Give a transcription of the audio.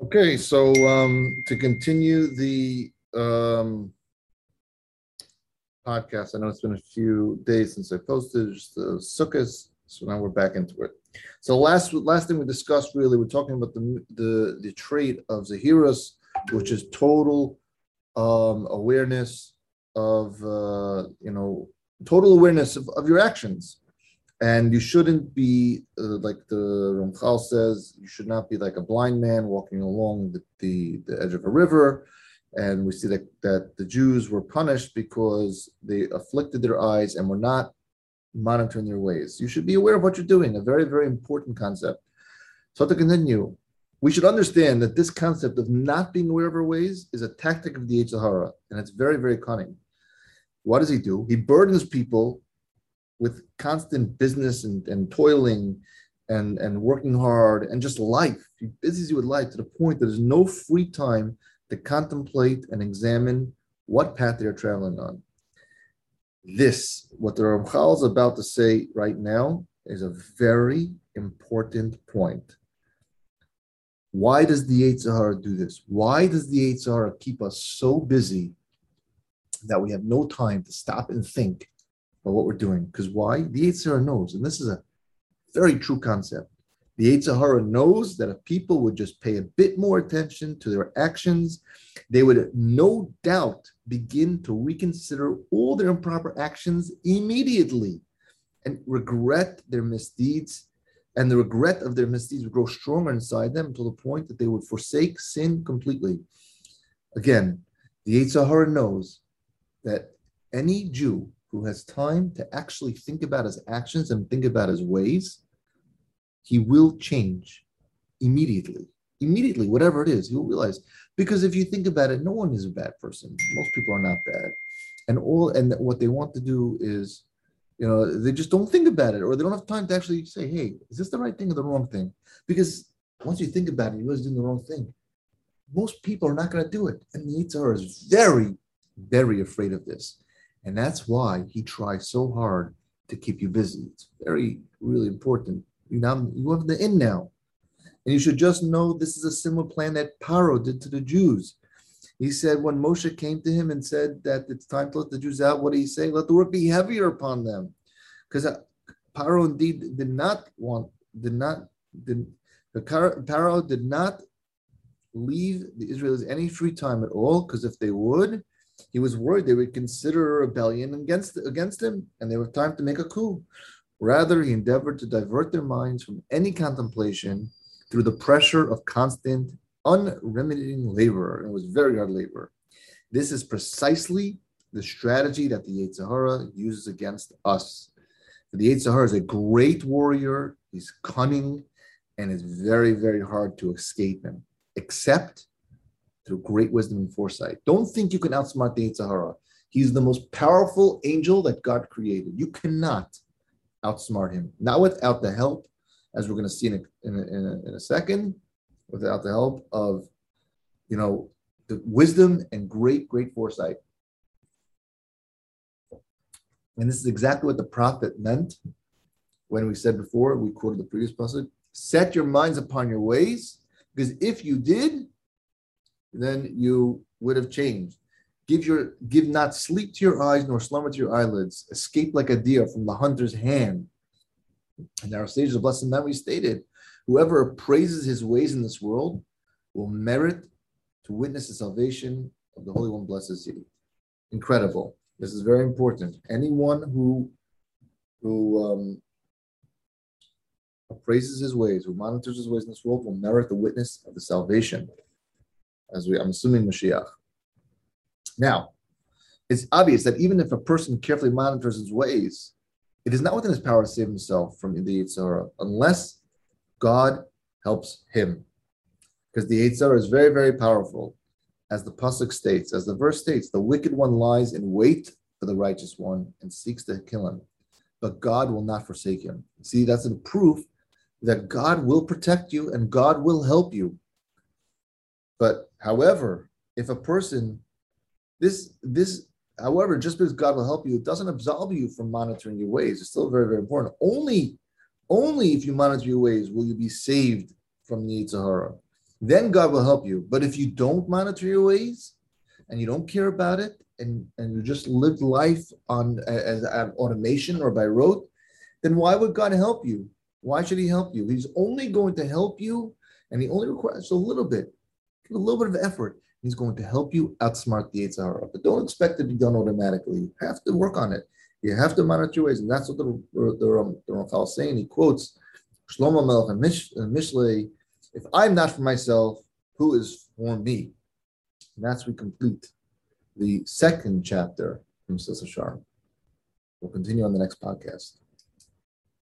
Okay, so um, to continue the um, podcast, I know it's been a few days since I posted the sukkahs, so now we're back into it. So last last thing we discussed really, we're talking about the the, the trait of Zahiras, which is total um, awareness of uh, you know total awareness of, of your actions and you shouldn't be uh, like the Ramchal says. You should not be like a blind man walking along the, the, the, edge of a river. And we see that, that the Jews were punished because they afflicted their eyes and were not monitoring their ways. You should be aware of what you're doing. A very very important concept. So to continue, we should understand that this concept of not being aware of our ways is a tactic of the Yetzer Hara, and it's very very cunning. What does he do? He burdens people with constant business and, and toiling and, and working hard and just life. He busies you with life to the point that there's no free time to contemplate and examine what path they're traveling on. This, what the Ramchal is about to say right now, is a very important point. Why does the Yetzer Hara do this? Why does the Yetzer Hara keep us so busy that we have no time to stop and think about what we're doing. Because why? The Yetzer Hara knows, and this is a very true concept. The Yetzer Hara knows that if people would just pay a bit more attention to their actions, they would no doubt begin to reconsider all their improper actions immediately and regret their misdeeds. And the regret of their misdeeds would grow stronger inside them to the point that they would forsake sin completely. Again, the Yetzer Hara knows that any Jew who has time to actually think about his actions and think about his ways, he will change immediately. Immediately, whatever it is, he will realize. Because if you think about it, no one is a bad person. Most people are not bad. And all and what they want to do is, you know, they just don't think about it, or they don't have time to actually say, hey, is this the right thing or the wrong thing? Because once you think about it, you realize doing the wrong thing. Most people are not going to do it. And the Yetzer Hara is very, very afraid of this. And that's why he tries so hard to keep you busy. It's very, really important. You now you have the in now. And you should just know this is a similar plan that Paro did to the Jews. He said when Moshe came to him and said that it's time to let the Jews out, what did he say? Let the work be heavier upon them. Because uh, Paro indeed did not want, did not, did, the Paro did not leave the Israelis any free time at all, because if they would, he was worried they would consider a rebellion against, against him and they would time to make a coup. Rather, he endeavored to divert their minds from any contemplation through the pressure of constant, unremitting labor. It was very hard labor. This is precisely the strategy that the Yetzer Hara uses against us. The Yetzer Hara is a great warrior, he's cunning, and it's very, very hard to escape him, except through great wisdom and foresight. Don't think you can outsmart the Yetzer Hara. He's the most powerful angel that God created. You cannot outsmart him, not without the help, as we're going to see in a, in a, in a, in a second, without the help of, you know, the wisdom and great, great foresight. And this is exactly what the prophet meant when we said before, we quoted the previous passage, set your minds upon your ways, because if you did, then you would have changed. Give your give not sleep to your eyes nor slumber to your eyelids. Escape like a deer from the hunter's hand. And our sages of blessed memory stated, whoever praises his ways in this world will merit to witness the salvation of the Holy One, blessed is he. Incredible. This is very important. Anyone who who um, praises his ways, who monitors his ways in this world, will merit the witness of the salvation as we, I'm assuming Mashiach. Now, it's obvious that even if a person carefully monitors his ways, it is not within his power to save himself from the Yetzer Hara unless God helps him. Because the Yetzer Hara is very, very powerful. As the Pasuk states, as the verse states, the wicked one lies in wait for the righteous one and seeks to kill him, but God will not forsake him. See, that's a proof that God will protect you and God will help you. But however, if a person, this this, however, just because God will help you, it doesn't absolve you from monitoring your ways. It's still very very important. Only only if you monitor your ways will you be saved from the Yetzer Hara. then God will help you. But if you don't monitor your ways and you don't care about it and, and you just live life on as, as automation or by rote, then why would God help you? Why should He help you? He's only going to help you, and He only requires a little bit, a little bit of effort. He's going to help you outsmart the Yetzer Hara. But don't expect it to be done automatically. You have to work on it. You have to monitor your ways. And that's what the, the, um, the, Ramchal is saying. He quotes Shlomo Melech and Mish, Mishlei, if I'm not for myself, who is for me? And that's we complete the second chapter from Sissa We'll continue on the next podcast.